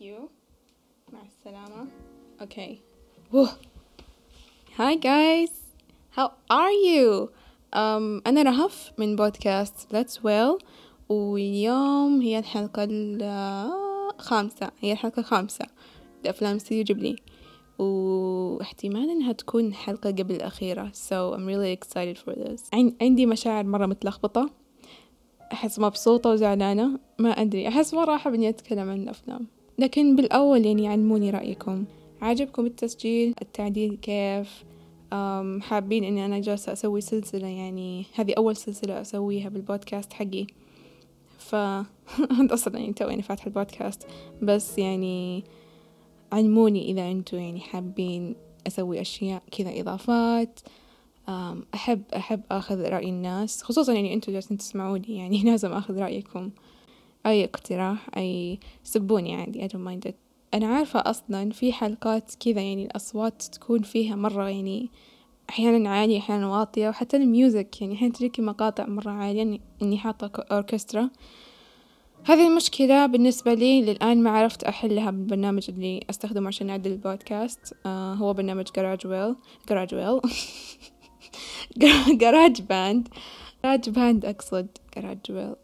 you. مع السلامة. Hi guys. How are you? Um, أنا رهف من بودكاست Let's Well. واليوم هي الحلقة الخامسة. هي الحلقة الخامسة. لأفلام استديو جبلي واحتمال إنها تكون الحلقة قبل الأخيرة. So I'm really excited for this. عندي مشاعر مرة متلخبطة. أحس مبسوطة وزعلانة. ما أدري. أحس مرة أحب إني أتكلم عن الأفلام. لكن بالأول يعني علموني رأيكم. عجبكم التسجيل؟ التعديل كيف؟ حابين إني أنا جالسة أسوي سلسلة يعني هذه أول سلسلة أسويها بالبودكاست حقي. ف أصلا يعني توي فاتحة البودكاست. بس يعني علموني إذا أنتوا يعني حابين أسوي أشياء كذا إضافات. أحب أحب أخذ رأي الناس. خصوصا يعني أنتوا جالسين تسمعوني يعني لازم أخذ رأيكم. أي اقتراح أي سبوني عادي I don't mind it. أنا عارفة أصلا في حلقات كذا يعني الأصوات تكون فيها مرة يعني أحيانا عالية أحيانا واطية وحتى ال music يعني أحيانا تجيكي مقاطع مرة عالية إني حاطة أوركسترا. هذه المشكلة بالنسبة لي للآن ما عرفت أحلها بالبرنامج اللي أستخدمه عشان أعدل البودكاست. آه هو برنامج Garage Well Garage Well GarageBand GarageBand أقصد. Garage Well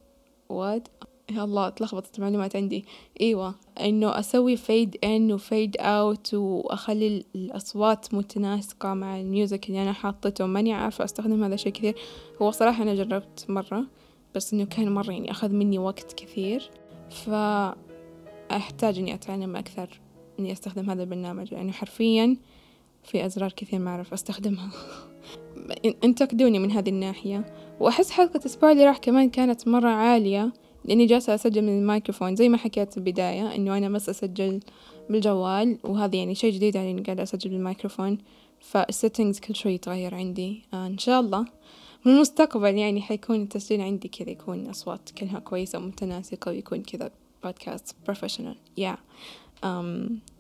what يا الله تلخبطت المعلومات عندي. إيوه إنه أسوي fade in و fade out واخلي الأصوات متناسقة مع ال music اللي أنا حاطته. ماني عارفة أستخدم هذا الشي كثير. هو صراحة أنا جربت مرة بس إنه كان مرة يعني أخذ مني وقت كثير. فاحتاج إني أتعلم أكثر إني أستخدم هذا البرنامج لأنه حرفيا في أزرار كثير ما أعرف أستخدمها. انتقدوني من هذه الناحية. وأحس حلقة اللي راح كمان كانت مرة عالية. لأني جالسة أسجل من الميكروفون زي ما حكيت في البداية إنه أنا بس أسجل بالجوال وهذا يعني شي جديد علي إني قاعدة أسجل بالميكروفون فالسيتنجز كل شوي يتغير عندي. آه إن شاء الله. من المستقبل يعني حيكون التسجيل عندي كذا يكون أصوات كلها كويسة ومتناسقة ويكون كذا بودكاست professional يا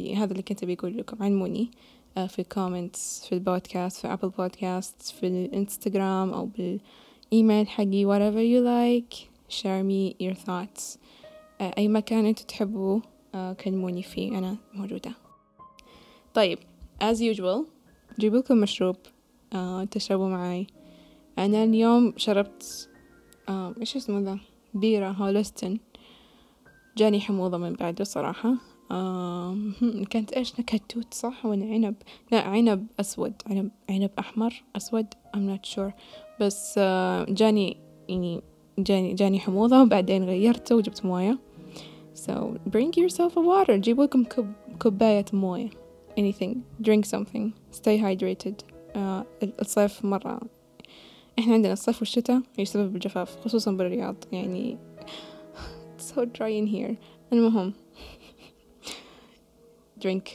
هذا اللي كنت بقول لكم علموني uh, في ال comments في البودكاست في Apple Podcast في الإنستغرام أو بالإيميل حقي whatever you like. Share me your thoughts. أي مكان أنتوا تحبوا كلموني فيه أنا موجودة. طيب as usual جيب لكم مشروب تشربوا معاي. أنا اليوم شربت إيش اسمه ذا؟ بيرة هولستن. جاني حموضة من بعده صراحة كانت إيش؟ نكهة توت صح؟ ولا عنب؟ لا عنب أسود. عنب عنب أحمر أسود I'm not sure. بس جاني يعني جاني جاني حموضة وبعدين غيرته وجبت موية. So bring yourself a water. جيبوا لكم كوب كوباية موية. Anything. Drink something. Stay hydrated. uh, الصيف مرة. إحنا عندنا الصيف والشتاء يسبب الجفاف خصوصا بالرياض. يعني it's so dry in here. المهم drink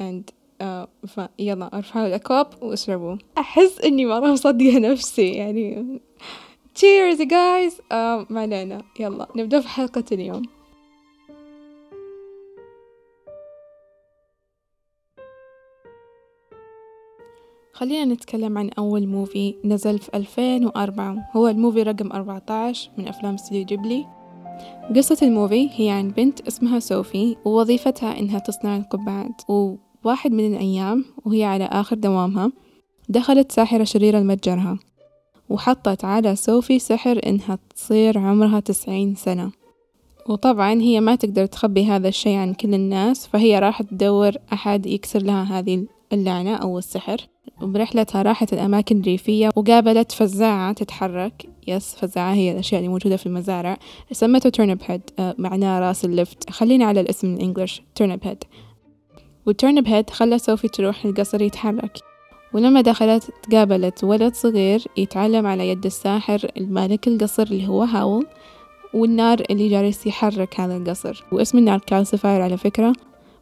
and uh, يلا ارفعوا الأكواب واشربوا. أحس إني مرة مصدقة نفسي. يعني تشيرز جايز ما علينا يلا نبدأ في حلقة اليوم. خلينا نتكلم عن أول movie نزل في 2004 هو ال movie رقم 14 من أفلام استديو جيبلي. قصة ال movie هي عن بنت اسمها سوفي ووظيفتها إنها تصنع القبعات. وواحد من الأيام وهي على آخر دوامها دخلت ساحرة شريرة لمتجرها. وحطت على سوفي سحر إنها تصير عمرها تسعين سنة. وطبعا هي ما تقدر تخبي هذا الشي عن كل الناس فهي راحت تدور أحد يكسر لها هذه اللعنة أو السحر. وبرحلتها راحت الأماكن الريفية وقابلت فزاعة تتحرك. yes فزاعة هي الأشياء اللي موجودة في المزارع. سمته Turnip Head معناه راس اللفت. خلينا على الاسم ال English Turnip Head وال Turnip Head خلى سوفي تروح القصر المتحرك. ولما دخلت تقابلت ولد صغير يتعلم على يد الساحر المالك القصر اللي هو هاول والنار اللي جالس يحرك هذا القصر. واسم النار Calcifer على فكرة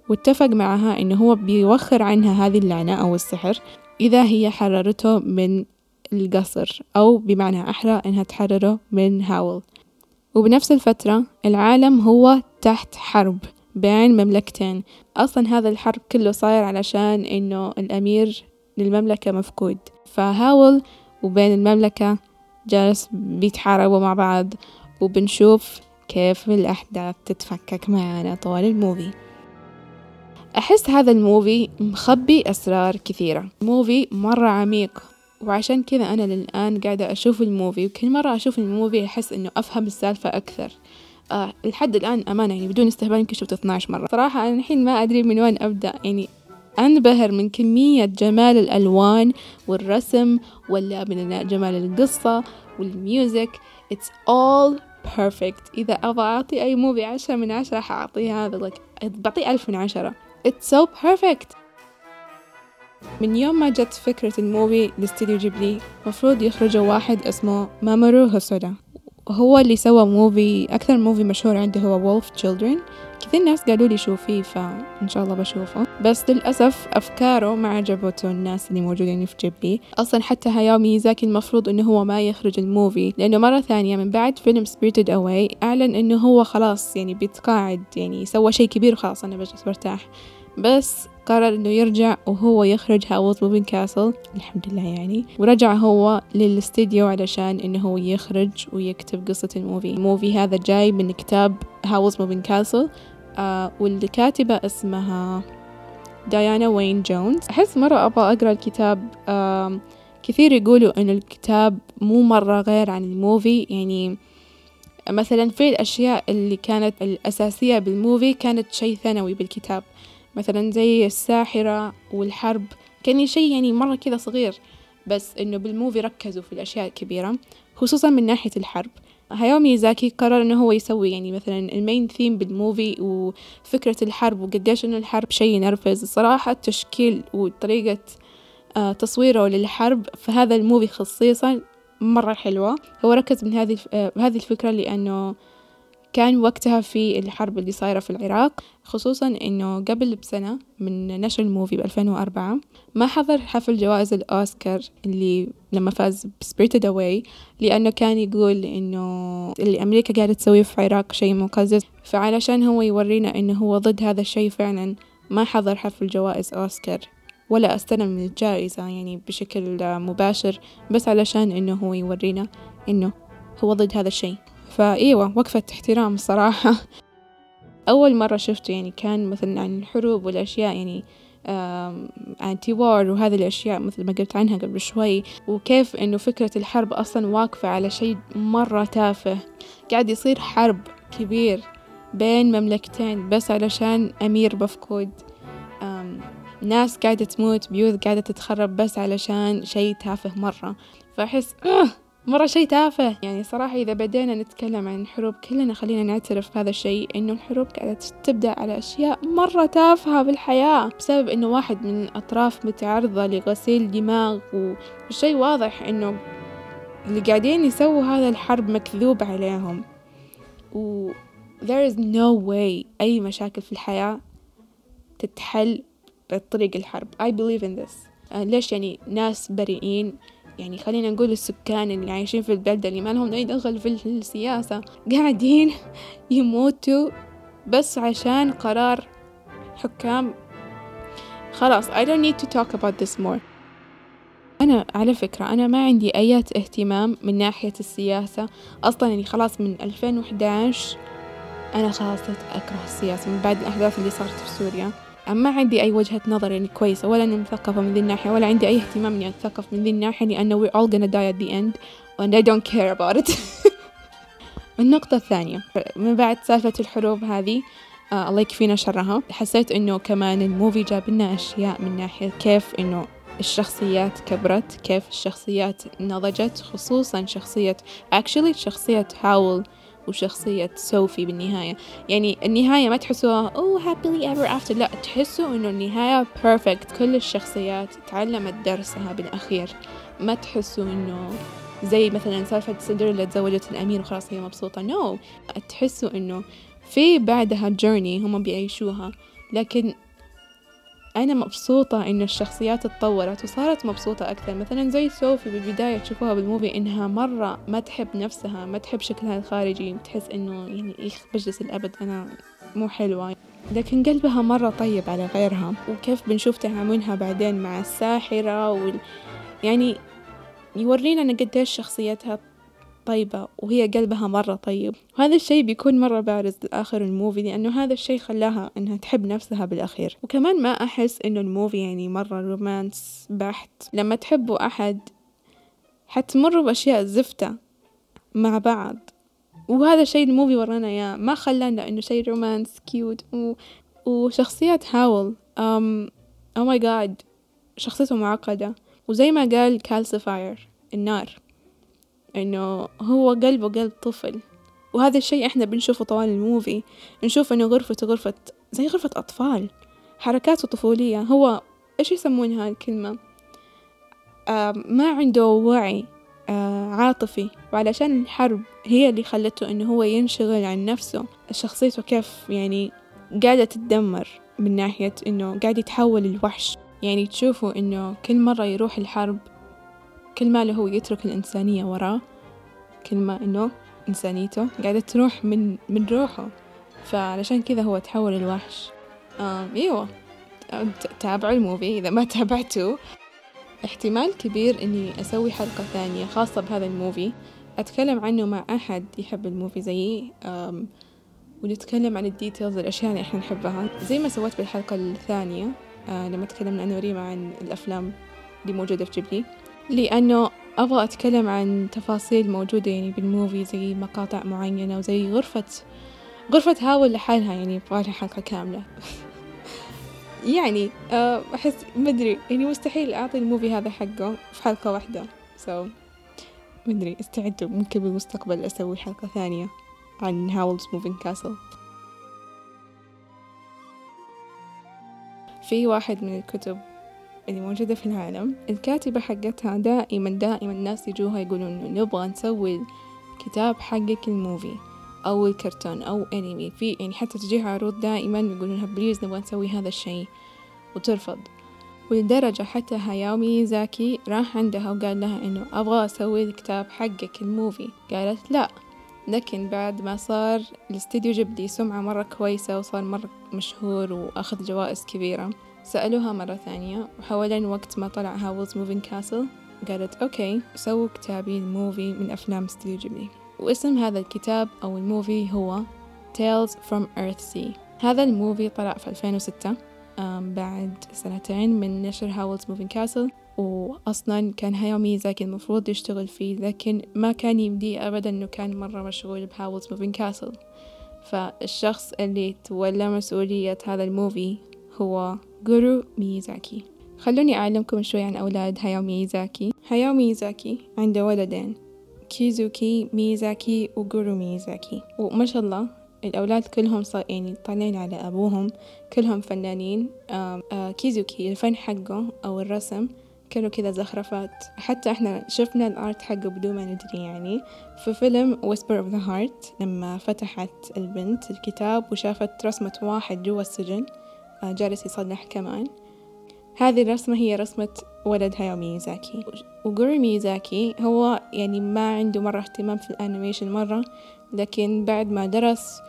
واتفق معها إنه هو بيوخر عنها هذه اللعنة أو السحر إذا هي حررته من القصر أو بمعنى أحرى إنها تحرره من هاول وبنفس الفترة العالم هو تحت حرب بين مملكتين. أصلا هذا الحرب كله صاير علشان إنه الأمير للمملكة مفقود. فهاول وبين المملكة جالس بيتحاربوا مع بعض وبنشوف كيف الأحداث تتفكك معانا طوال ال movie. أحس هذا ال movie مخبي أسرار كثيرة. movie مرة عميق وعشان كذا أنا للآن قاعدة أشوف ال movie وكل مرة أشوف ال movie أحس إنه أفهم السالفة أكثر. آه لحد الآن أمانة يعني بدون استهبال يمكن شفته 12 مرة. صراحة أنا الحين ما أدري من وين أبدأ يعني أنبهر من كمية جمال الألوان والرسم ولا من جمال القصة وال music. It's all perfect. إذا أبغى أعطي أي movie عشرة من عشرة حأعطيه هذا like بعطيه ألف من عشرة. It's so perfect. من يوم ما جت فكرة ال movie لاستديو جيبلي مفروض يخرجوا واحد اسمه مامورو هوسودا. هو اللي سوى movie أكثر movie مشهور عنده هو Wolf Children كثير ناس قالوا لي شوفيه فإن شاء الله بشوفه. بس للأسف أفكاره ما عجبته الناس اللي موجودين في جيبلي أصلا حتى هاياو ميازاكي المفروض إنه هو ما يخرج ال movie لأنه مرة ثانية من بعد فيلم Spirited Away أعلن إنه هو خلاص يعني بيتقاعد يعني سوى شيء كبير وخلاص أنا بجلس برتاح. بس قرر إنه يرجع وهو يخرج Howl's Moving Castle الحمد لله يعني. ورجع هو للاستديو علشان إنه هو يخرج ويكتب قصة ال movie. ال movie هذا جاي من كتاب Howl's Moving Castle آه واللي كاتبة اسمها ديانا وين جونز. أحس مرة أبغى أقرأ الكتاب آه كثير يقولوا إن الكتاب مو مرة غير عن ال movie. يعني مثلا في الأشياء اللي كانت الأساسية بال movie كانت شيء ثانوي بالكتاب. مثلا زي الساحرة والحرب. كان شيء يعني مرة كذا صغير بس إنه بال movie ركزوا في الأشياء الكبيرة خصوصا من ناحية الحرب. هاياو ميازاكي قرر إنه هو يسوي يعني مثلا ال main theme بال movie وفكرة الحرب وقديش إنه الحرب شيء ينرفز. صراحة التشكيل وطريقة آه تصويره للحرب في هذا ال movie خصيصا مرة حلوة. هو ركز من هذه آه هذه الفكرة لأنه كان وقتها في الحرب اللي صايرة في العراق خصوصا إنه قبل بسنة من نشر ال movie بألفين وأربعة ما حضر حفل جوائز الأوسكار اللي لما فاز ب Spirited Away لأنه كان يقول إنه اللي أمريكا قاعدة تسويه في العراق شيء مقزز. فعلشان هو يورينا إنه هو ضد هذا الشيء فعلا ما حضر حفل جوائز أوسكار. ولا استلم من الجائزة يعني بشكل مباشر بس علشان إنه هو يورينا إنه هو ضد هذا الشيء. فأيوة وقفة احترام الصراحة أول مرة شفته يعني كان مثلا عن الحروب والأشياء يعني أنتي وار وهذه الأشياء مثل ما قلت عنها قبل شوي وكيف إنه فكرة الحرب أصلا واقفة على شيء مرة تافه. قاعد يصير حرب كبير بين مملكتين بس علشان أمير مفقود ناس قاعدة تموت بيوت قاعدة تتخرب بس علشان شيء تافه مرة. فأحس آه مرة شيء تافه. يعني صراحة إذا بدينا نتكلم عن الحروب كلنا خلينا نعترف بهذا الشيء إنه الحروب قاعدة تبدأ على أشياء مرة تافهة بالحياة بسبب إنه واحد من الأطراف متعرضة لغسيل دماغ والشيء واضح إنه اللي قاعدين يسووا هذا الحرب مكذوب عليهم. و there is no way أي مشاكل في الحياة تتحل بطريق الحرب. I believe in this. آه ليش يعني ناس بريئين يعني خلينا نقول السكان اللي عايشين في البلدة اللي ما لهم أي دخل في السياسة قاعدين يموتوا بس عشان قرار حكام. خلاص I don't need to talk about this more. أنا على فكرة أنا ما عندي أي اهتمام من ناحية السياسة. أصلا يعني خلاص من 2011 أنا خلاص أكره السياسة من بعد الأحداث اللي صارت في سوريا. ما عندي أي وجهة نظر يعني كويسة ولا أني مثقفة من ذي الناحية ولا عندي أي اهتمام إني أتثقف من ذي الناحية لأنه we're all gonna die at the end and I don't care about it. النقطة الثانية من بعد سالفة الحروب هذه آه الله يكفينا شرها. حسيت إنه كمان الموفي جاب لنا أشياء من ناحية كيف إنه الشخصيات كبرت كيف الشخصيات نضجت خصوصا شخصية actually شخصية هاول. وشخصية سوفي بالنهاية. يعني النهاية ما تحسوها أوه happily ever after. لا تحسوا إنه النهاية perfect. كل الشخصيات تعلمت درسها بالأخير. ما تحسوا إنه زي مثلا سالفة سندريلا تزوجت الأمير وخلاص هي مبسوطة. no no. تحسوا إنه في بعدها journey هم بيعيشوها. لكن أنا مبسوطة إن الشخصيات اتطورت وصارت مبسوطة أكثر. مثلا زي سوفي بالبداية تشوفوها بال movie إنها مرة ما تحب نفسها ما تحب شكلها الخارجي تحس إنه يعني إيش بجلس الأبد أنا مو حلوة. لكن قلبها مرة طيب على غيرها وكيف بنشوف تعاملها بعدين مع الساحرة وال... يعني يورينا أن قديش شخصيتها طيبة وهي قلبها مرة طيب. وهذا الشيء بيكون مرة بارز لآخر ال movie لأنه هذا الشيء خلاها إنها تحب نفسها بالأخير. وكمان ما أحس إنه ال movie يعني مرة romance بحت. لما تحبوا أحد حتمروا بأشياء زفتة مع بعض. وهذا الشيء ال movie ورانا إياه ما خلانا إنه شيء romance cute و... وشخصيات هاول أم oh my God شخصيته معقدة. وزي ما قال Calcifer النار. إنه هو قلبه قلب طفل. وهذا الشيء إحنا بنشوفه طوال الموفي. نشوف إنه غرفته غرفة زي غرفة أطفال. حركاته طفولية. هو إيش يسمونها الكلمة؟ آه ما عنده وعي آه عاطفي. وعلشان الحرب هي اللي خلته إنه هو ينشغل عن نفسه. شخصيته كيف يعني قاعدة تتدمر من ناحية إنه قاعد يتحول لوحش يعني تشوفوا إنه كل مرة يروح الحرب كل ما له هو يترك الإنسانية وراه كل ما إنه إنسانيته قاعدة تروح من من روحه. فعلشان كذا هو تحول الوحش. آه أيوة. تابعوا ال movie إذا ما تابعتوا احتمال كبير إني أسوي حلقة ثانية خاصة بهذا ال movie. أتكلم عنه مع أحد يحب ال movie زيي. ونتكلم عن ال details الأشياء اللي إحنا نحبها. زي ما سويت بالحلقة الثانية آه لما تكلمنا أنا وريما عن الأفلام اللي موجودة في جيبلي لأنه أبغى أتكلم عن تفاصيل موجودة يعني بال movie زي مقاطع معينة وزي غرفة غرفة هاول لحالها يعني يبغالها حلقة كاملة. يعني آه، أحس مدري يعني مستحيل أعطي ال movie هذا حقه في حلقة واحدة. So مدري استعدوا ممكن بالمستقبل أسوي حلقة ثانية عن Howl's Moving Castle. في واحد من الكتب اللي موجودة في العالم. الكاتبة حقتها دائما دائما الناس يجوها يقولون إنه نبغى نسوي الكتاب حقك ال movie أو الكرتون أو أنمي. في يعني حتى تجيها عروض دائما يقولونها please نبغى نسوي هذا الشيء. وترفض. ولدرجة حتى هاياو ميازاكي راح عندها وقال لها إنه أبغى أسوي الكتاب حقك ال movie. قالت لا. لكن بعد ما صار الاستديو جيبلي سمعة مرة كويسة وصار مرة مشهور وأخذ جوائز كبيرة. سألوها مرة ثانية وحوالين وقت ما طلع Howl's Moving Castle قالت okay سووا كتابي movie من أفلام استديو جيبلي واسم هذا الكتاب أو ال movie هو Tales from Earthsea. هذا ال movie طلع في 2006 بعد سنتين من نشر Howl's Moving Castle وأصلا كان هاياو ميازاكي المفروض يشتغل فيه لكن ما كان يمديه أبدا إنه كان مرة مشغول ب Howl's Moving Castle فالشخص اللي تولى مسؤولية هذا ال movie هو جورو ميازاكي. خلوني أعلمكم شوي عن أولاد هاياو ميازاكي. هاياو ميازاكي عنده ولدين. كيسوكي ميازاكي وجورو ميازاكي. وما شاء الله الأولاد كلهم صار يعني طالعين على أبوهم. كلهم فنانين. آه كيسوكي الفن حقه أو الرسم كانوا كذا زخرفات. حتى إحنا شفنا ال art حقه بدون ما ندري يعني. في فيلم Whisper of the Heart لما فتحت البنت الكتاب وشافت رسمة واحد جوا السجن. آه، جالس يصلح كمان. هذه الرسمة هي رسمة ولد هاياو ميازاكي. وجورو ميازاكي هو يعني ما عنده مرة اهتمام في ال animation مرة لكن بعد ما درس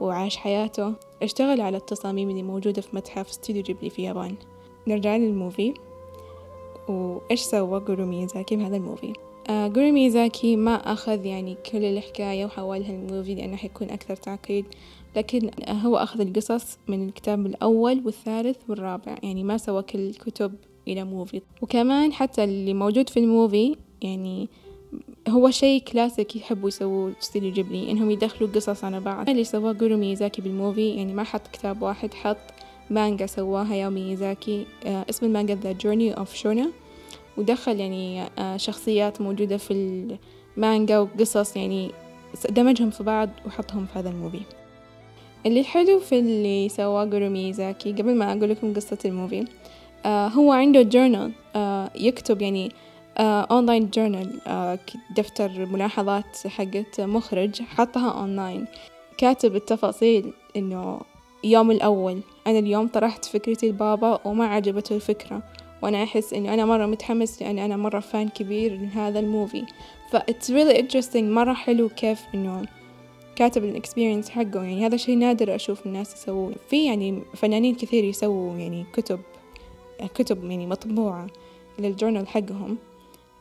وعاش حياته اشتغل على التصاميم اللي موجودة في متحف استوديو جيبلي في اليابان نرجع لل movie. وإيش سوى جورو ميازاكي بهذا ال movie؟ آه جورو ميازاكي ما أخذ يعني كل الحكاية وحولها ال movie لأنه حيكون أكثر تعقيد. لكن هو أخذ القصص من الكتاب الأول والثالث والرابع. يعني ما سوى كل الكتب إلى movie وكمان حتى اللي موجود في ال movie يعني هو شيء كلاسيك يحبوا يسووه style جيبلي إنهم يدخلوا قصص على بعض. اللي سواه جورو ميازاكي بال movie يعني ما حط كتاب واحد حط مانجا سواها هاياو ميازاكي آه اسم ال manga The Journey of Shuna. ودخل يعني آه شخصيات موجودة في المانجا وقصص يعني دمجهم في بعض وحطهم في هذا ال movie. اللي حلو في اللي سواه جورو ميازاكي قبل ما أقول لكم قصة ال movie آه هو عنده journal آه يكتب يعني أونلاين آه journal آه دفتر ملاحظات حقت مخرج حطها أونلاين كاتب التفاصيل إنه يوم الأول أنا اليوم طرحت فكرتي لبابا وما عجبته الفكرة وأنا أحس إني أنا مرة متحمس لأني أنا مرة fan كبير لهذا ال movie. ف it's really interesting مرة حلو كيف إنه كاتب ال experience حقه يعني هذا شيء نادر أشوف الناس يسووه في يعني فنانين كثير يسووا يعني كتب كتب يعني مطبوعة لل journal حقهم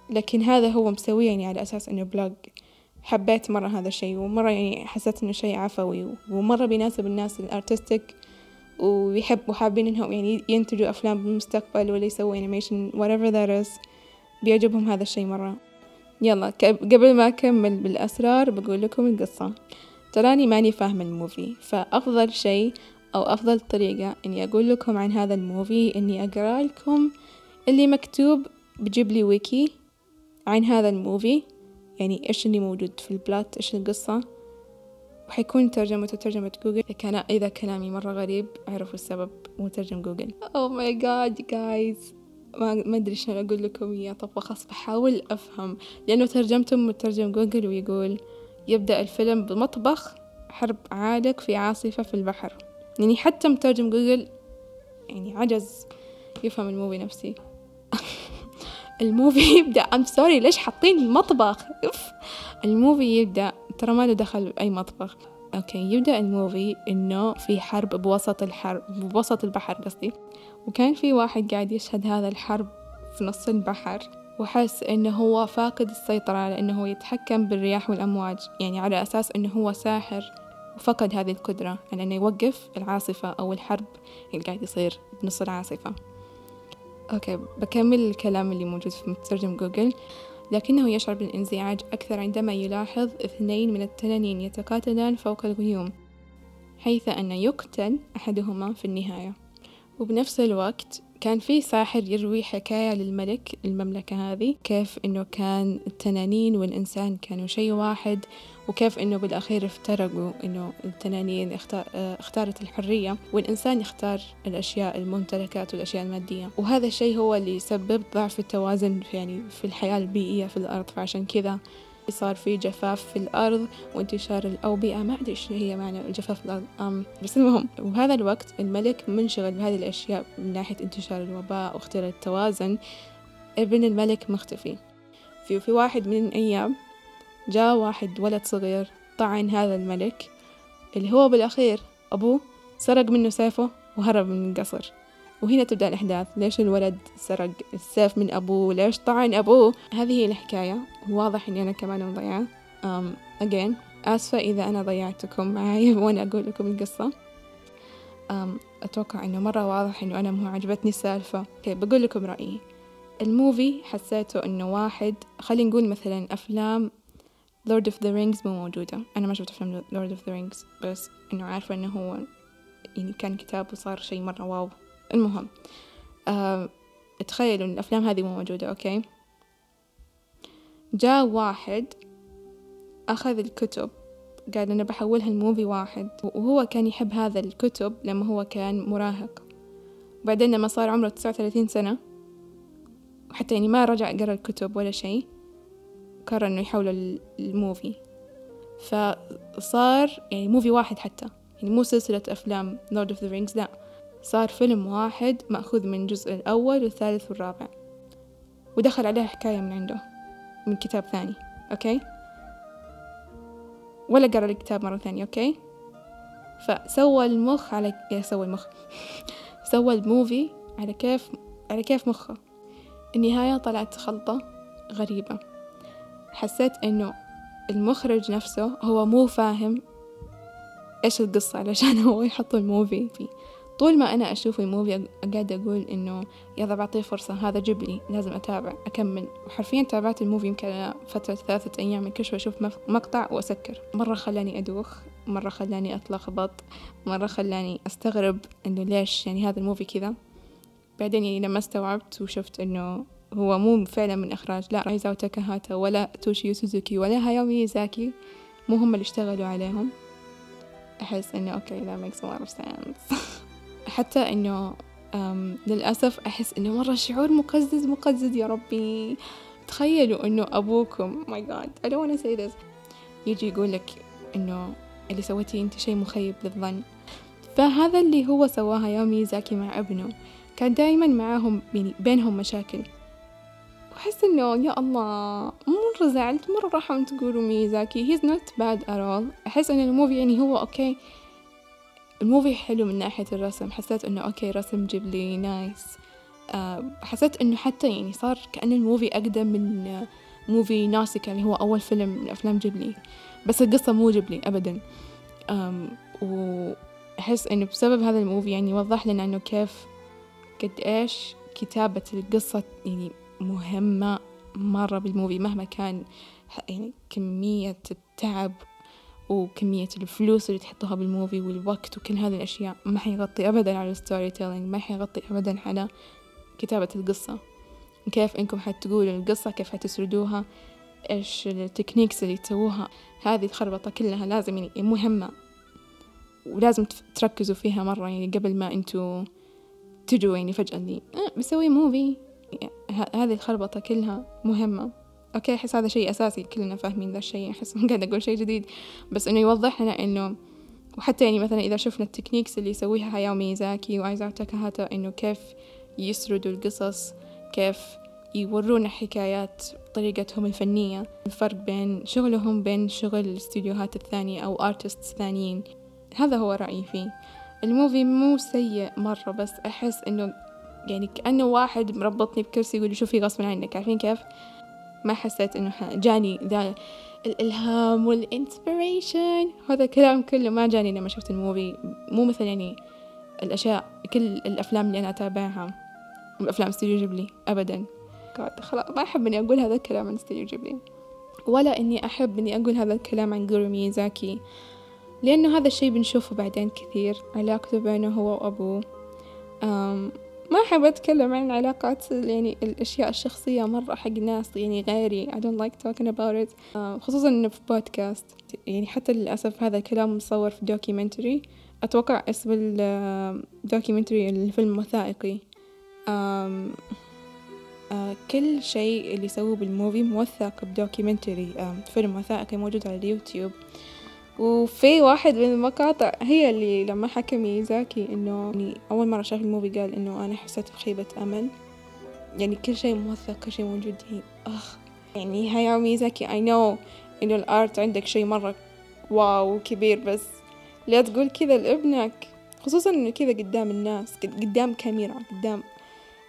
لكن هذا هو مسويه يعني على أساس إنه blog حبيت مرة هذا الشيء ومرة يعني حسيت إنه شيء عفوي ومرة بيناسب الناس ال artistic ويحبوا حابين إنهم يعني ينتجوا أفلام بالمستقبل ولا يسووا animation whatever that is. بيعجبهم هذا الشيء مرة. يلا قبل ما أكمل بالأسرار بقول لكم القصة. تراني ماني فاهمة ال movie فأفضل شيء أو أفضل طريقة إني أقول لكم عن هذا ال movie إني أقرأ لكم اللي مكتوب ب جيبلي ويكي عن هذا ال movie يعني إيش اللي موجود في ال plot إيش القصة. وحيكون ترجمته ترجمة جوجل. كان إذا كلامي مرة غريب أعرفوا السبب مترجم جوجل. oh my god guys ما ما أدري شلون أقول لكم إياه. طب خلاص بحاول أفهم. لأنه ترجمته مترجم جوجل ويقول يبدأ الفيلم بمطبخ حرب عالق في عاصفة في البحر. يعني حتى مترجم جوجل يعني عجز. يفهم ال movie نفسه. ال movie يبدأ. I'm sorry ليش حاطين المطبخ أوف. ال movie يبدأ. ترى ما له دخل بأي مطبخ. okay يبدأ ال movie إنه في حرب بوسط الحرب بوسط البحر قصدي. وكان في واحد قاعد يشهد هذا الحرب في نص البحر وحس إنه هو فاقد السيطرة على إنه هو يتحكم بالرياح والأمواج يعني على أساس إنه هو ساحر وفقد هذه القدرة على إنه يوقف العاصفة أو الحرب اللي قاعد يصير بنص العاصفة. okay بكمل الكلام اللي موجود في مترجم جوجل لكنه يشعر بالانزعاج أكثر عندما يلاحظ اثنين من التنانين يتقاتلان فوق الغيوم حيث أن يقتل أحدهما في النهاية. وبنفس الوقت كان في ساحر يروي حكاية للملك المملكة هذه كيف إنه كان التنانين والإنسان كانوا شيء واحد وكيف إنه بالأخير افترقوا إنه التنانين اختارت الحرية والإنسان يختار الأشياء الممتلكات والأشياء المادية. وهذا الشيء هو اللي يسبب ضعف التوازن في يعني في الحياة البيئية في الأرض فعشان كذا صار في جفاف في الأرض وانتشار الأوبئة. ما أدري إيش هي معنى الجفاف في الأرض أم بس المهم وبهذا الوقت الملك منشغل بهذه الأشياء من ناحية انتشار الوباء واختلاف التوازن. ابن الملك مختفي. في في واحد من الأيام جاء واحد ولد صغير طعن هذا الملك اللي هو بالأخير أبوه سرق منه سيفه وهرب من القصر. وهنا تبدأ الأحداث. ليش الولد سرق السيف من أبوه؟ ليش طعن أبوه؟ هذه هي الحكاية. واضح إني أنا كمان مضيعة. um, again آسفة إذا أنا ضيعتكم معي. وأنا أقول لكم القصة. um, أتوقع إنه مرة واضح إنه أنا مو عجبتني السالفة. okay, بقول لكم رأيي. الموفي حسيته إنه واحد خلينا نقول مثلا أفلام Lord of the Rings مو موجودة. أنا ما شفت أفلام Lord of the Rings بس إنه عارفة إنه هو يعني كان كتاب وصار شي مرة wow. المهم آه تخيلوا إن الأفلام هذه مو موجودة okay؟ جاء واحد أخذ الكتب قال أنا بحولها movie واحد وهو كان يحب هذا الكتب لما هو كان مراهق. وبعدين لما صار عمره تسعة وثلاثين سنة وحتى يعني ما رجع قرأ الكتب ولا شيء قرر إنه يحوله ل movie فصار يعني movie واحد حتى يعني مو سلسلة أفلام Lord of the Rings لا. صار فيلم واحد مأخوذ من الجزء الأول والثالث والرابع. ودخل عليه حكاية من عنده من كتاب ثاني okay؟ ولا قرأ الكتاب مرة ثانية okay؟ فسوى المخ على يا سوى المخ. سوى ال movie على كيف على كيف مخه. النهاية طلعت خلطة غريبة. حسيت إنه المخرج نفسه هو مو فاهم إيش القصة علشان هو يحط ال movie فيه. طول ما أنا أشوف ال movie قاعدة أقول إنه يلا بعطيه فرصة هذا جبلي لازم أتابع أكمل. وحرفيا تابعت ال movie يمكن فترة ثلاثة أيام من كل شوي أشوف مقطع وأسكر. مرة خلاني أدوخ مرة خلاني أتلخبط مرة خلاني أستغرب إنه ليش يعني هذا ال movie كذا. بعدين يعني لما استوعبت وشفت إنه هو مو فعلا من إخراج لا إيزاو تاكاهاتا ولا توشيو سوزوكي ولا هاياو ميازاكي مو هم اللي اشتغلوا عليهم. أحس إنه okay that makes a lot of sense. حتى إنه للأسف أحس إنه مرة شعور مقزز مقزز يا ربي. تخيلوا إنه أبوكم my God I don't wanna say this. يجي يقول لك إنه اللي سويتيه أنت شيء مخيب للظن. فهذا اللي هو سواه هاياو ميازاكي مع ابنه. كان دايما معاهم بينهم مشاكل. أحس إنه يا الله مرة زعلت مرة راح تقولوا ميازاكي he's not bad at all. أحس إن ال movie يعني هو okay. ال movie حلو من ناحية الرسم. حسيت إنه okay رسم Ghibli nice أه حسيت إنه حتى يعني صار كأن ال movie أقدم من movie ناوسيكا اللي هو أول فيلم من أفلام جيبلي بس القصة مو جيبلي أبدا. وأحس إنه بسبب هذا ال movie يعني وضح لنا إنه كيف قد إيش كتابة القصة يعني مهمة مرة بال movie مهما كان يعني كمية التعب وكمية الفلوس اللي تحطوها بال movie والوقت وكل هذه الأشياء ما حيغطي أبدا على ال storytelling ما حيغطي أبدا على كتابة القصة. كيف إنكم حتقولوا القصة؟ كيف حتسردوها؟ إيش ال techniques اللي تسووها؟ هذه الخربطة كلها لازم يعني مهمة ولازم تركزوا فيها مرة يعني قبل ما أنتوا تجوا يعني فجأة لي أه بسوي movie هذه الخربطة كلها مهمة. okay أحس هذا شيء أساسي كلنا فاهمين ذا الشيء أحس ما قاعد أقول شيء جديد. بس إنه يوضح لنا إنه وحتى يعني مثلا إذا شفنا ال techniques اللي يسويها هاياو ميازاكي وإيزاو تاكاهاتا إنه كيف يسردوا القصص كيف يورونا حكايات طريقتهم الفنية. الفرق بين شغلهم بين شغل الاستديوهات الثانية أو artists ثانيين. هذا هو رأيي فيه. الموفي مو سيء مرة بس أحس إنه يعني كأنه واحد مربطني بكرسي يقول شوفي غصبا عنك عارفين كيف؟ ما حسيت إنه جاني ذا الإلهام وال inspiration هذا الكلام كله ما جاني لما شفت ال movie. مو مثل يعني الأشياء كل الأفلام اللي أنا أتابعها. أفلام استوديو جيبلي أبدا. خلاص ما أحب إني أقول هذا الكلام عن استوديو جيبلي. ولا إني أحب إني أقول هذا الكلام عن جورو ميزاكي. لأنه هذا الشي بنشوفه بعدين كثير. علاقته بينه هو وأبوه. ما أحب أتكلم عن العلاقات يعني الأشياء الشخصية مرة حق ناس يعني غيري. I don't like talking about it. خصوصا إنه في بودكاست يعني حتى للأسف هذا الكلام مصور في documentary أتوقع اسم ال documentary الفيلم وثائقي. آم آه كل شيء اللي سووه بال movie موثق ب documentary فيلم وثائقي موجود على اليوتيوب. وفي واحد من المقاطع هي اللي لما حكى ميازاكي إنه يعني أول مرة شاف ال movie قال إنه أنا حسيت بخيبة أمل. يعني كل شيء موثق كل شيء موجود. هي أخ يعني هاياو ميازاكي I know إنه ال art عندك شيء مرة wow كبير بس لا تقول كذا لابنك. خصوصا إنه كذا قدام الناس قدام كاميرا قدام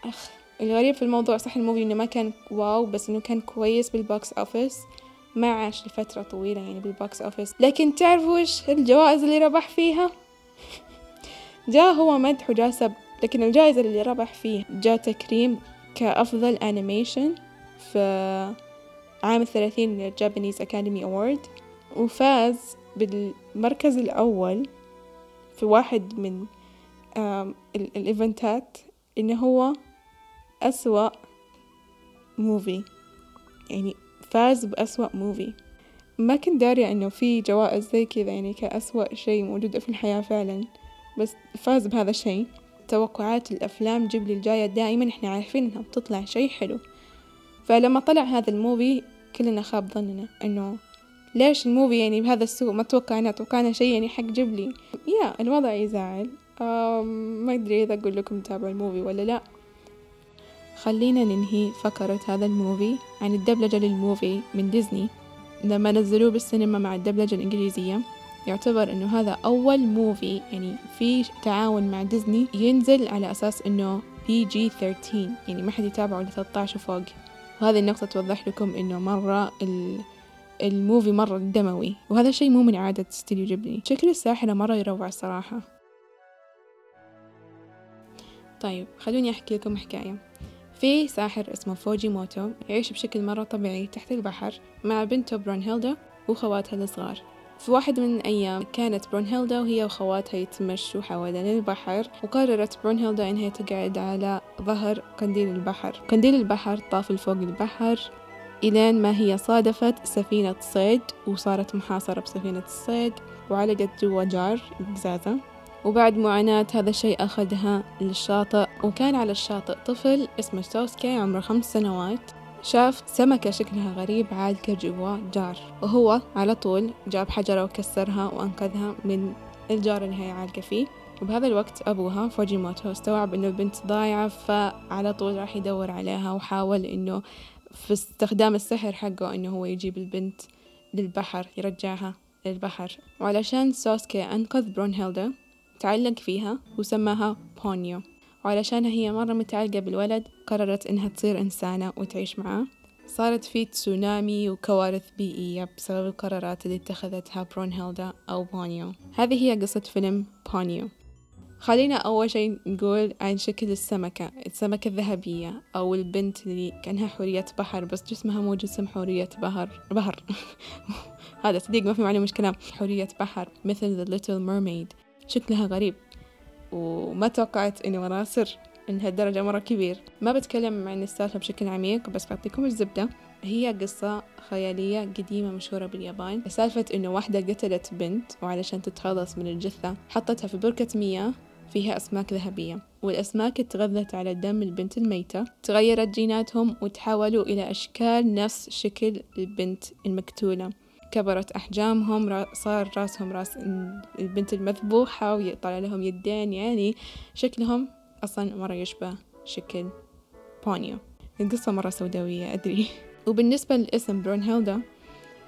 أخ. الغريب في الموضوع صح ال movie إنه ما كان wow بس إنه كان كويس بال box office ما عاش لفترة طويلة يعني بال box office لكن تعرفوا إيش الجوائز اللي ربح فيها؟ جاء هو مدح وجاء سب لكن الجائزة اللي ربح فيه جاء تكريم كأفضل animation في عام الثلاثين لل Japanese Academy Award وفاز بالمركز الأول في واحد من الإيفنتات إنه هو أسوأ movie يعني فاز بأسوأ movie ما كنت دارية إنه في جوائز زي كذا يعني كأسوأ شيء موجودة في الحياة فعلا. بس فاز بهذا الشيء. توقعات الأفلام جيبلي الجاية دائما إحنا عارفين إنها بتطلع شيء حلو. فلما طلع هذا ال movie كلنا خاب ظننا إنه ليش ال movie يعني بهذا السوء؟ ما توقعنا توقعنا شيء يعني حق جيبلي. يا الوضع يزعل. ما أدري إذا أقول لكم تابعوا ال movie ولا لأ. خلينا ننهي فقرة هذا ال movie عن الدبلجة لل movie من ديزني. لما نزلوه بالسينما مع الدبلجة الإنجليزية يعتبر إنه هذا أول movie يعني في تعاون مع ديزني ينزل على أساس إنه PG 13 يعني ما حد يتابعه ل 13 وفوق وهذه النقطة توضح لكم إنه مرة ال movie مرة دموي. وهذا الشيء مو من عادة Studio Ghibli شكل الساحرة مرة يروع الصراحة. طيب خلوني أحكي لكم حكاية. في ساحر اسمه فوجيموتو يعيش بشكل مرة طبيعي تحت البحر مع بنته برونهيلدا وخواتها الصغار. في واحد من الأيام كانت برونهيلدا وهي وخواتها يتمشوا حوالين البحر وقررت برونهيلدا إنها تقعد على ظهر قنديل البحر. قنديل البحر طافل فوق البحر إلين ما هي صادفت سفينة صيد وصارت محاصرة بسفينة الصيد وعلقت جوا جار قزازة وبعد معاناة هذا الشيء أخذها للشاطئ وكان على الشاطئ طفل اسمه سوسكي عمره خمس سنوات. شاف سمكة شكلها غريب عالقة جوا jar. وهو على طول جاب حجرة وكسرها وأنقذها من ال jar اللي هي عالقة فيه. وبهذا الوقت أبوها فوجيموتو استوعب إنه البنت ضايعة فعلى طول راح يدور عليها وحاول إنه في استخدام السحر حقه إنه هو يجيب البنت للبحر يرجعها للبحر. وعلشان سوسكي أنقذ برونهيلدا تعلق فيها وسماها بونيو. وعلشانها هي مرة متعلقة بالولد قررت إنها تصير إنسانة وتعيش معاه. صارت في تسونامي وكوارث بيئية بسبب القرارات اللي اتخذتها برونهيلدا أو بونيو. هذه هي قصة فيلم بونيو. خلينا أول شيء نقول عن شكل السمكة السمكة الذهبية أو البنت اللي كأنها حورية بحر بس جسمها مو جسم حورية بحر بحر. هذا صديق ما في معلومة مش كلام حورية بحر مثل The Little Mermaid. شكلها غريب. وما توقعت إنه وراه سر من هالدرجة مرة كبير. ما بتكلم عن السالفة بشكل عميق بس بعطيكم الزبدة. هي قصة خيالية قديمة مشهورة باليابان. سالفة إنه واحدة قتلت بنت وعلشان تتخلص من الجثة حطتها في بركة مياه فيها أسماك ذهبية. والأسماك تغذت على دم البنت الميتة. تغيرت جيناتهم وتحولوا إلى أشكال نفس شكل البنت المقتولة. كبرت أحجامهم صار راسهم راس البنت المذبوحة ويطلع لهم يدين يعني شكلهم أصلا مرة يشبه شكل بونيو القصة مرة سوداوية أدري. وبالنسبة للاسم برونهيلدا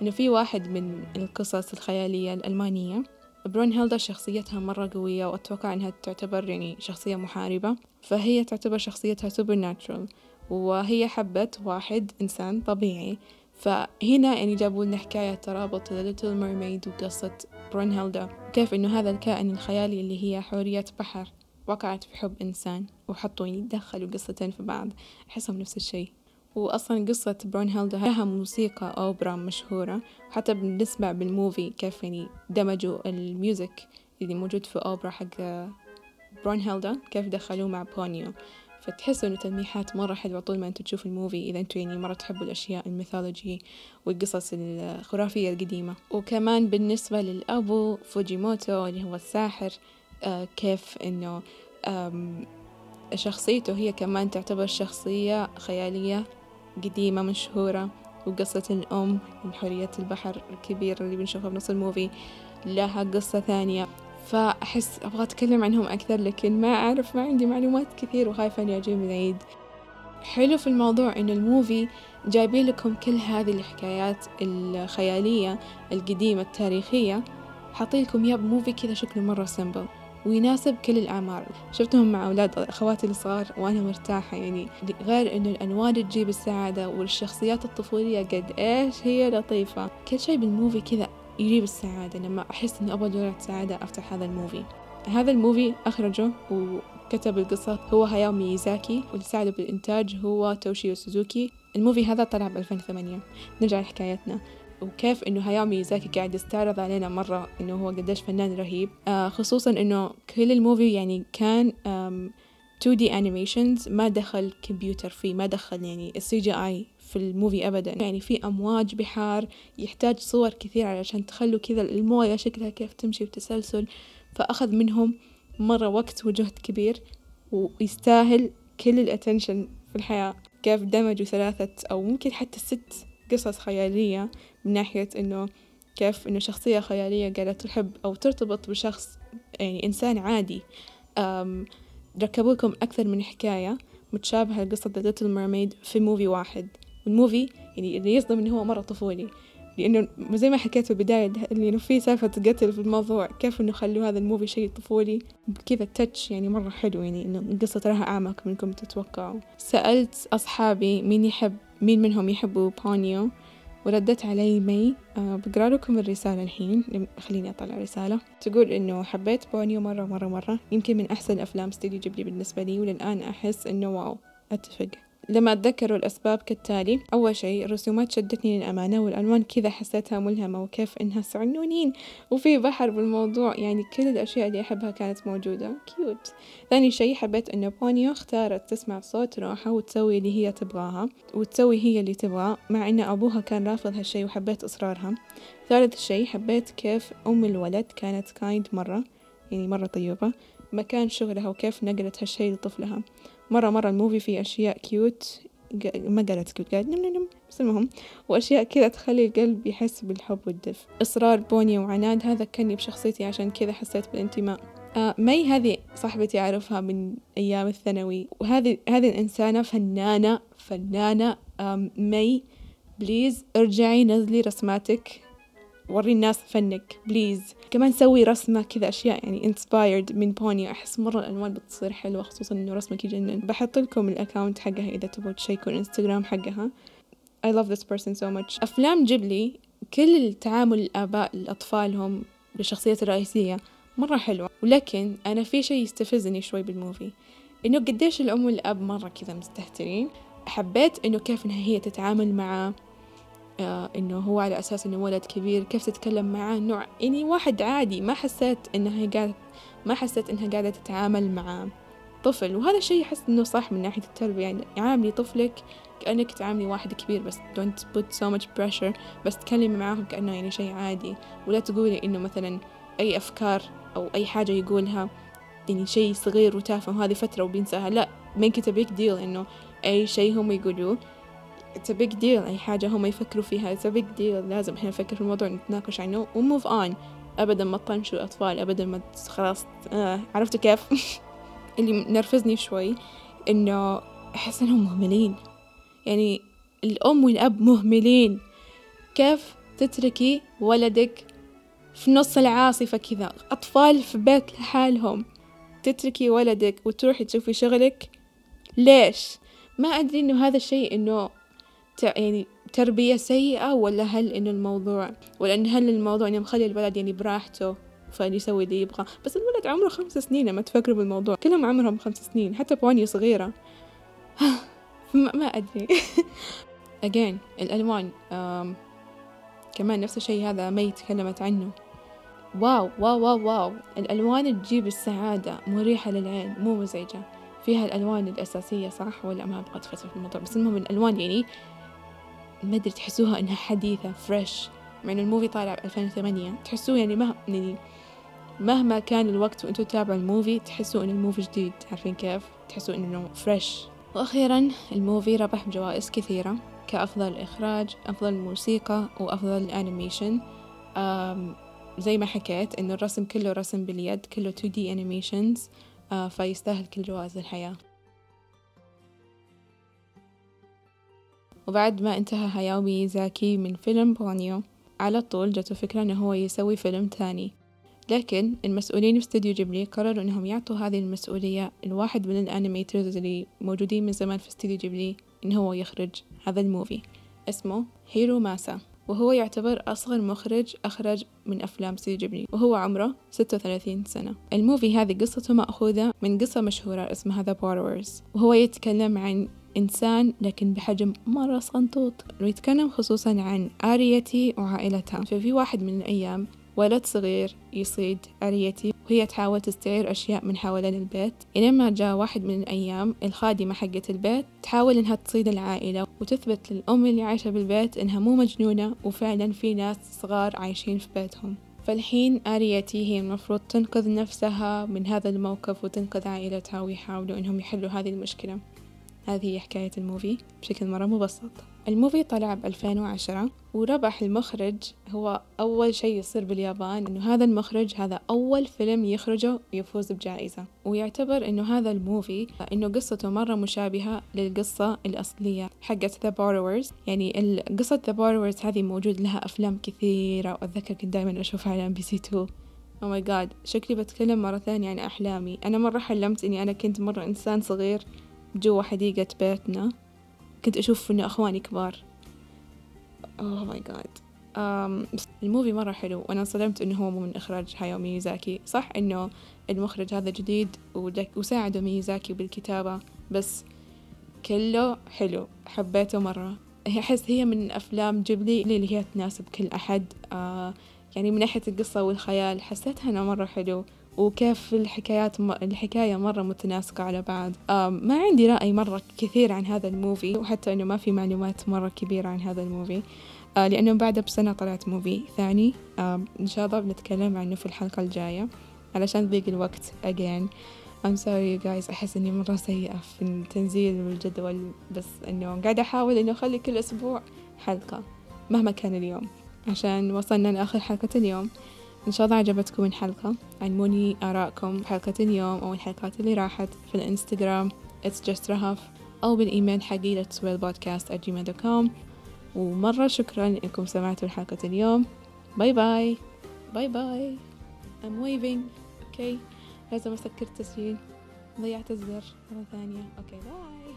إنه في واحد من القصص الخيالية الألمانية. برونهيلدا شخصيتها مرة قوية وأتوقع إنها تعتبر يعني شخصية محاربة. فهي تعتبر شخصيتها supernatural وهي حبت واحد إنسان طبيعي. فهنا يعني جابوا لنا حكاية ترابط The Little Mermaid وقصة برونهيلدا كيف إنه هذا الكائن الخيالي اللي هي حورية بحر وقعت في حب إنسان وحطوا يعني دخلوا قصتين في بعض. أحسهم نفس الشيء. وأصلا قصة برونهيلدا لها موسيقى أوبرا مشهورة حتى بنسمع بال movie كيف يعني دمجوا ال music اللي موجود في أوبرا حق برونهيلدا كيف دخلوه مع بونيو فتحسوا إنه تلميحات مرة حلوة طول ما أنتوا تشوفوا ال movie إذا أنتوا يعني مرة تحبوا الأشياء ال mythology والقصص الخرافية القديمة. وكمان بالنسبة للأبو فوجيموتو اللي هو الساحر آه كيف إنه شخصيته هي كمان تعتبر شخصية خيالية قديمة مشهورة وقصة الأم من حورية البحر الكبير اللي بنشوفها بنص ال movie لها قصة ثانية. فأحس أبغى أتكلم عنهم أكثر لكن ما أعرف ما عندي معلومات كثير وخايفة إني أجيب العيد حلو في الموضوع إنه ال movie جايبين لكم كل هذه الحكايات الخيالية القديمة التاريخية. حاطيلكم ياه ب movie كذا شكله مرة simple ويناسب كل الأعمار. شفتهم مع أولاد أخواتي الصغار وأنا مرتاحة يعني. غير إنه الألوان تجيب السعادة والشخصيات الطفولية قد إيش هي لطيفة. كل شيء بال movie كذا يجيب السعادة لما أحس إني أبغى جرعة سعادة أفتح هذا ال movie. هذا ال movie أخرجه وكتب القصة هو هاياو ميزاكي واللي ساعده بالإنتاج هو توشيو سوزوكي. ال movie هذا طلع ب 2008 نرجع لحكايتنا. وكيف إنه هاياو ميزاكي قاعد يستعرض علينا مرة إنه هو قديش فنان رهيب. آه خصوصا إنه كل ال movie يعني كان 2D animations ما دخل كمبيوتر فيه ما دخل يعني ال CGI في ال movie ابدا. يعني في أمواج بحار يحتاج صور كثير علشان تخلوا كذا الموية شكلها كيف تمشي بتسلسل. فأخذ منهم مرة وقت وجهد كبير ويستاهل كل ال attention في الحياة. كيف دمجوا ثلاثة أو ممكن حتى ست قصص خيالية من ناحية إنه كيف إنه شخصية خيالية قاعدة تحب أو ترتبط بشخص يعني إنسان عادي. ركبوا لكم أكثر من حكاية متشابهة لقصة The Little Mermaid في movie واحد. وال movie يعني اللي يصدم إنه هو مرة طفولي. لأنه زي ما حكيت في البداية إنه في سالفة قتل في الموضوع كيف إنه خلوا هذا ال movie شيء طفولي؟ كذا touch يعني مرة حلو يعني إنه القصة تراها أعمق منكم تتوقعوا سألت أصحابي مين يحب مين منهم يحبوا بونيو وردت علي مي أه بقرأ لكم الرسالة الحين خليني أطلع رسالة. تقول إنه حبيت بونيو مرة مرة مرة. يمكن من أحسن أفلام ستوديو جيبلي بالنسبة لي وللآن أحس إنه wow. أتفق. لما أتذكروا الأسباب كالتالي أول شيء الرسومات شدتني للأمانة والألوان كذا حسيتها ملهمة وكيف إنها سعنونين. وفي بحر بالموضوع يعني كل الأشياء اللي أحبها كانت موجودة. cute ثاني شيء حبيت إنه بونيو اختارت تسمع صوت روحها وتسوي اللي هي تبغاها وتسوي هي اللي تبغاه مع إن أبوها كان رافض هالشي وحبيت إصرارها. ثالث شيء حبيت كيف أم الولد كانت kind مرة يعني مرة طيبة مكان شغلها وكيف نقلت هالشي لطفلها. مرة مرة ال movie فيه أشياء cute ما قالت cute قالت نم نم بس المهم وأشياء كذا تخلي القلب يحس بالحب والدفء. إصرار بوني وعناد هذا كني بشخصيتي عشان كذا حسيت بالانتماء. آه مي هذه صاحبتي أعرفها من أيام الثانوي. وهذه هذه الإنسانة فنانة فنانة مي please ارجعي نزلي رسماتك. وري الناس فنك please كمان سوي رسمة كذا أشياء يعني inspired من بوني أحس مرة الألوان بتصير حلوة خصوصا إنه رسمك يجنن بحط لكم ال account حقها إذا تبغوا تشيكوا الإنستغرام حقها. I love this person so much. أفلام جيبلي كل التعامل الآباء لأطفالهم بالشخصيات الرئيسية مرة حلوة. ولكن أنا في شيء يستفزني شوي بالموفي إنه قديش الأم والأب مرة كذا مستهترين. حبيت إنه كيف إنها هي تتعامل مع آه إنه هو على أساس إنه ولد كبير. كيف تتكلم معاه؟ إنه يعني واحد عادي. ما حسيت إنها قاعدة ما حسيت إنها قاعدة تتعامل مع طفل. وهذا الشيء أحس إنه صح من ناحية التربية. يعني عاملي طفلك كأنك تعاملي واحد كبير بس don't put so much pressure. بس تكلمي معاهم كأنه يعني شيء عادي. ولا تقولي إنه مثلا أي أفكار أو أي حاجة يقولها يعني شيء صغير وتافه وهذه فترة وبينساها. لا make it a big deal إنه أي شيء هم يقولوه. It's a big deal. أي حاجة هم يفكروا فيها it's a big deal. لازم إحنا نفكر في الموضوع نتناقش عنه وموف on. أبدا ما تطنشوا الأطفال أبدا ما خلاص آه عرفتوا كيف؟ اللي نرفزني شوي إنه أحس إنهم مهملين. يعني الأم والأب مهملين. كيف تتركي ولدك في نص العاصفة كذا؟ أطفال في بيت لحالهم. تتركي ولدك وتروحي تشوفي شغلك. ليش؟ ما أدري إنه هذا الشيء إنه يعني تربية سيئة ولا هل إنه الموضوع ولا إن هل الموضوع إنه مخلي الولد يعني براحته فيسوي اللي يبغى بس الولد عمره خمس سنين لما تفكروا بالموضوع. كلهم عمرهم خمس سنين حتى بوني صغيرة. ما, ما أدري. Again الألوان um, كمان نفس الشيء هذا مي تكلمت عنه. wow wow wow wow. الألوان تجيب السعادة مريحة للعين مو مزعجة. فيها الألوان الأساسية صح ولا ما أبغى أدخل في الموضوع؟ بس المهم الألوان يعني ما أدري تحسوها إنها حديثة fresh مع إنه ال movie طالع ب 2008 تحسوه يعني ما يعني مهما كان الوقت وأنتوا تتابعوا ال movie تحسوا إن ال movie جديد. عارفين كيف؟ تحسوا إنه fresh وأخيرا ال movie ربح بجوائز كثيرة كأفضل إخراج أفضل موسيقى وأفضل animation زي ما حكيت إنه الرسم كله رسم باليد كله 2D animations آه فيستاهل كل جوائز الحياة. وبعد ما انتهى هاياو ميزاكي من فيلم بونيو على طول جاته فكرة إنه هو يسوي فيلم تاني. لكن المسؤولين في استوديو جيبلي قرروا إنهم يعطوا هذه المسؤولية لواحد من ال animators اللي موجودين من زمان في استوديو جيبلي إن هو يخرج هذا ال movie. اسمه هيرو ماسا وهو يعتبر أصغر مخرج أخرج من أفلام استوديو جيبلي وهو عمره 36 سنة. ال movie هذه قصته مأخوذة من قصة مشهورة اسمها The Borrowers وهو يتكلم عن إنسان لكن بحجم مرة صنطوط. ويتكلم خصوصا عن آريتي وعائلتها. ففي واحد من الأيام ولد صغير يصيد أريتي وهي تحاول تستعير أشياء من حوالين البيت. إلما جاء واحد من الأيام الخادمة حقة البيت تحاول إنها تصيد العائلة وتثبت للأم اللي عايشة بالبيت إنها مو مجنونة وفعلا في ناس صغار عايشين في بيتهم. فالحين آريتي هي المفروض تنقذ نفسها من هذا الموقف وتنقذ عائلتها ويحاولوا إنهم يحلوا هذه المشكلة. هذه هي حكاية الموفي بشكل مرة مبسط. ال movie طلع ب 2010 وربح المخرج. هو أول شيء يصير باليابان إنه هذا المخرج هذا أول فيلم يخرجه يفوز بجائزة. ويعتبر إنه هذا ال movie إنه قصته مرة مشابهة للقصة الأصلية حقت The Borrowers. يعني قصة The Borrowers هذه موجود لها أفلام كثيرة وأتذكر كنت دائما أشوفها على إم بي سي 2 oh my God شكلي بتكلم مرة ثانية عن أحلامي. أنا مرة حلمت إني أنا كنت مرة إنسان صغير. جوا حديقة بيتنا كنت أشوف إنه أخواني كبار. oh my God ال movie مرة حلو وأنا انصدمت إنه هو مو من إخراج هايو ميزاكي صح إنه المخرج هذا جديد وساعده ميزاكي بالكتابة بس كله حلو. حبيته مرة. أحس هي من أفلام جيبلي اللي هي تناسب كل أحد. آه يعني من ناحية القصة والخيال حسيتها أنه مرة حلو. وكيف الحكايات م... الحكاية مرة متناسقة على بعض. ما عندي رأي مرة كثير عن هذا ال movie وحتى إنه ما في معلومات مرة كبيرة عن هذا ال movie. آه لأنه بعدها بسنة طلعت movie ثاني. إن شاء الله بنتكلم عنه في الحلقة الجاية. علشان ضيق الوقت again. I'm sorry you guys أحس إني مرة سيئة في التنزيل والجدول بس إنه قاعدة أحاول إنه أخلي كل أسبوع حلقة مهما كان اليوم عشان وصلنا لآخر حلقة اليوم. إن شاء الله عجبتكم الحلقة. علموني آراءكم حلقة اليوم أو الحلقات اللي راحت في الإنستغرام. It's just رهف أو بالإيميل حقي gmail.com ومرة شكرا إنكم سمعتوا الحلقة اليوم. bye bye bye bye I'm waving. okay okay. لازم أسكر التسجيل. ضيعت الزر مرة ثانية. okay okay. bye